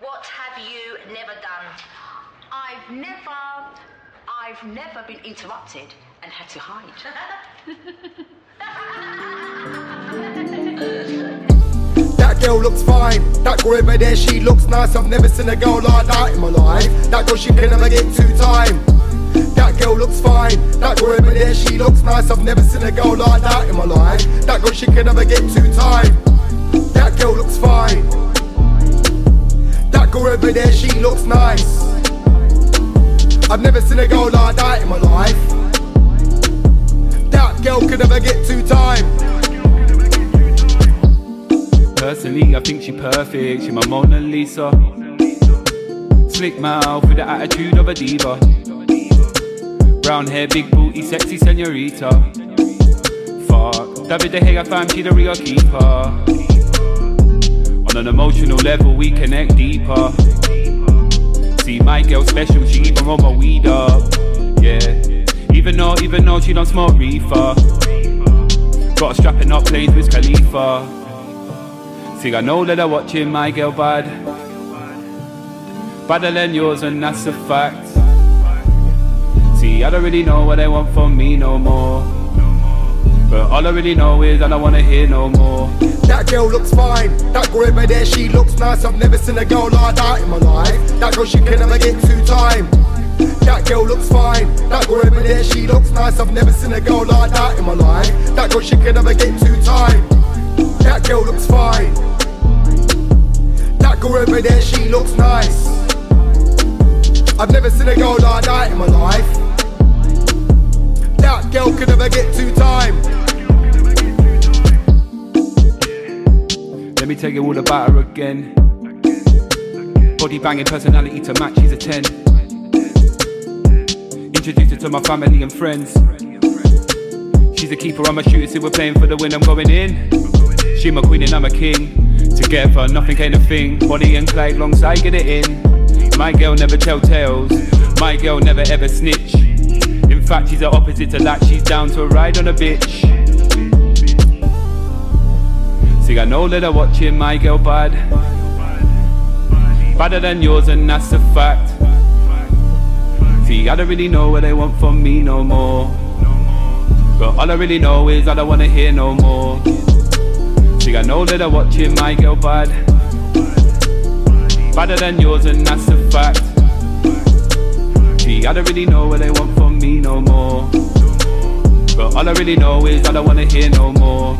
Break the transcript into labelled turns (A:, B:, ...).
A: What have you never done?
B: I've never, I've never been interrupted and had to hide.
C: That girl looks fine. That girl over there, she looks nice. I've never seen a girl like that in my life. That girl, she can never get two time. That girl looks fine. That girl over there, she looks nice. I've never seen a girl like that in my life. That girl, she can never get two time. That girl looks fine. Girl over there, she looks nice. I've never seen a girl like that in my life. That girl could never get two time.
D: Personally, I think she perfect. She my Mona Lisa. Slick mouth with the attitude of a diva. Brown hair, big booty, sexy senorita. Fuck, David De Gea fam, she the real keeper. Emotional level, we connect deeper. See my girl special, she even roll my weed up. Yeah, even though, even though she don't smoke reefer. Got a strapping up plays with Khalifa. See, I know that I'm watching my girl bad. Badder than yours, and that's a fact. See, I don't really know what they want from me no more. But all I really know is I don't wanna hear no more.
C: That girl looks fine. That girl over there, she looks nice. I've never seen a girl like that in my life. That girl, she can never get two time. That girl looks fine. That girl over there, she looks nice. I've never seen a girl like that in my life. That girl, she can never get two time. That girl looks fine. That girl over there, she looks nice. I've never seen a girl like that in my life. That girl can never get two time.
D: Tell you all about her again. Body banging personality to match, she's a 10. Introduced her to my family and friends. She's a keeper, I'm a shooter, see we're playing for the win, I'm going in. She my queen and I'm a king. Together, nothing ain't a thing. Bonnie and Clyde alongside, get it in. My girl never tell tales. My girl never ever snitch. In fact, she's the opposite to that. She's down to ride on a bitch. Know that I'm watching my girl bad. Badder than yours, and that's a fact. See, I don't really know what they want from me no more. But all I really know is I don't wanna hear no more. I know that I'm watching my girl bad. Badder than yours, and that's a fact. See, I don't really know what they want from me no more. But all I really know is I don't wanna hear no more.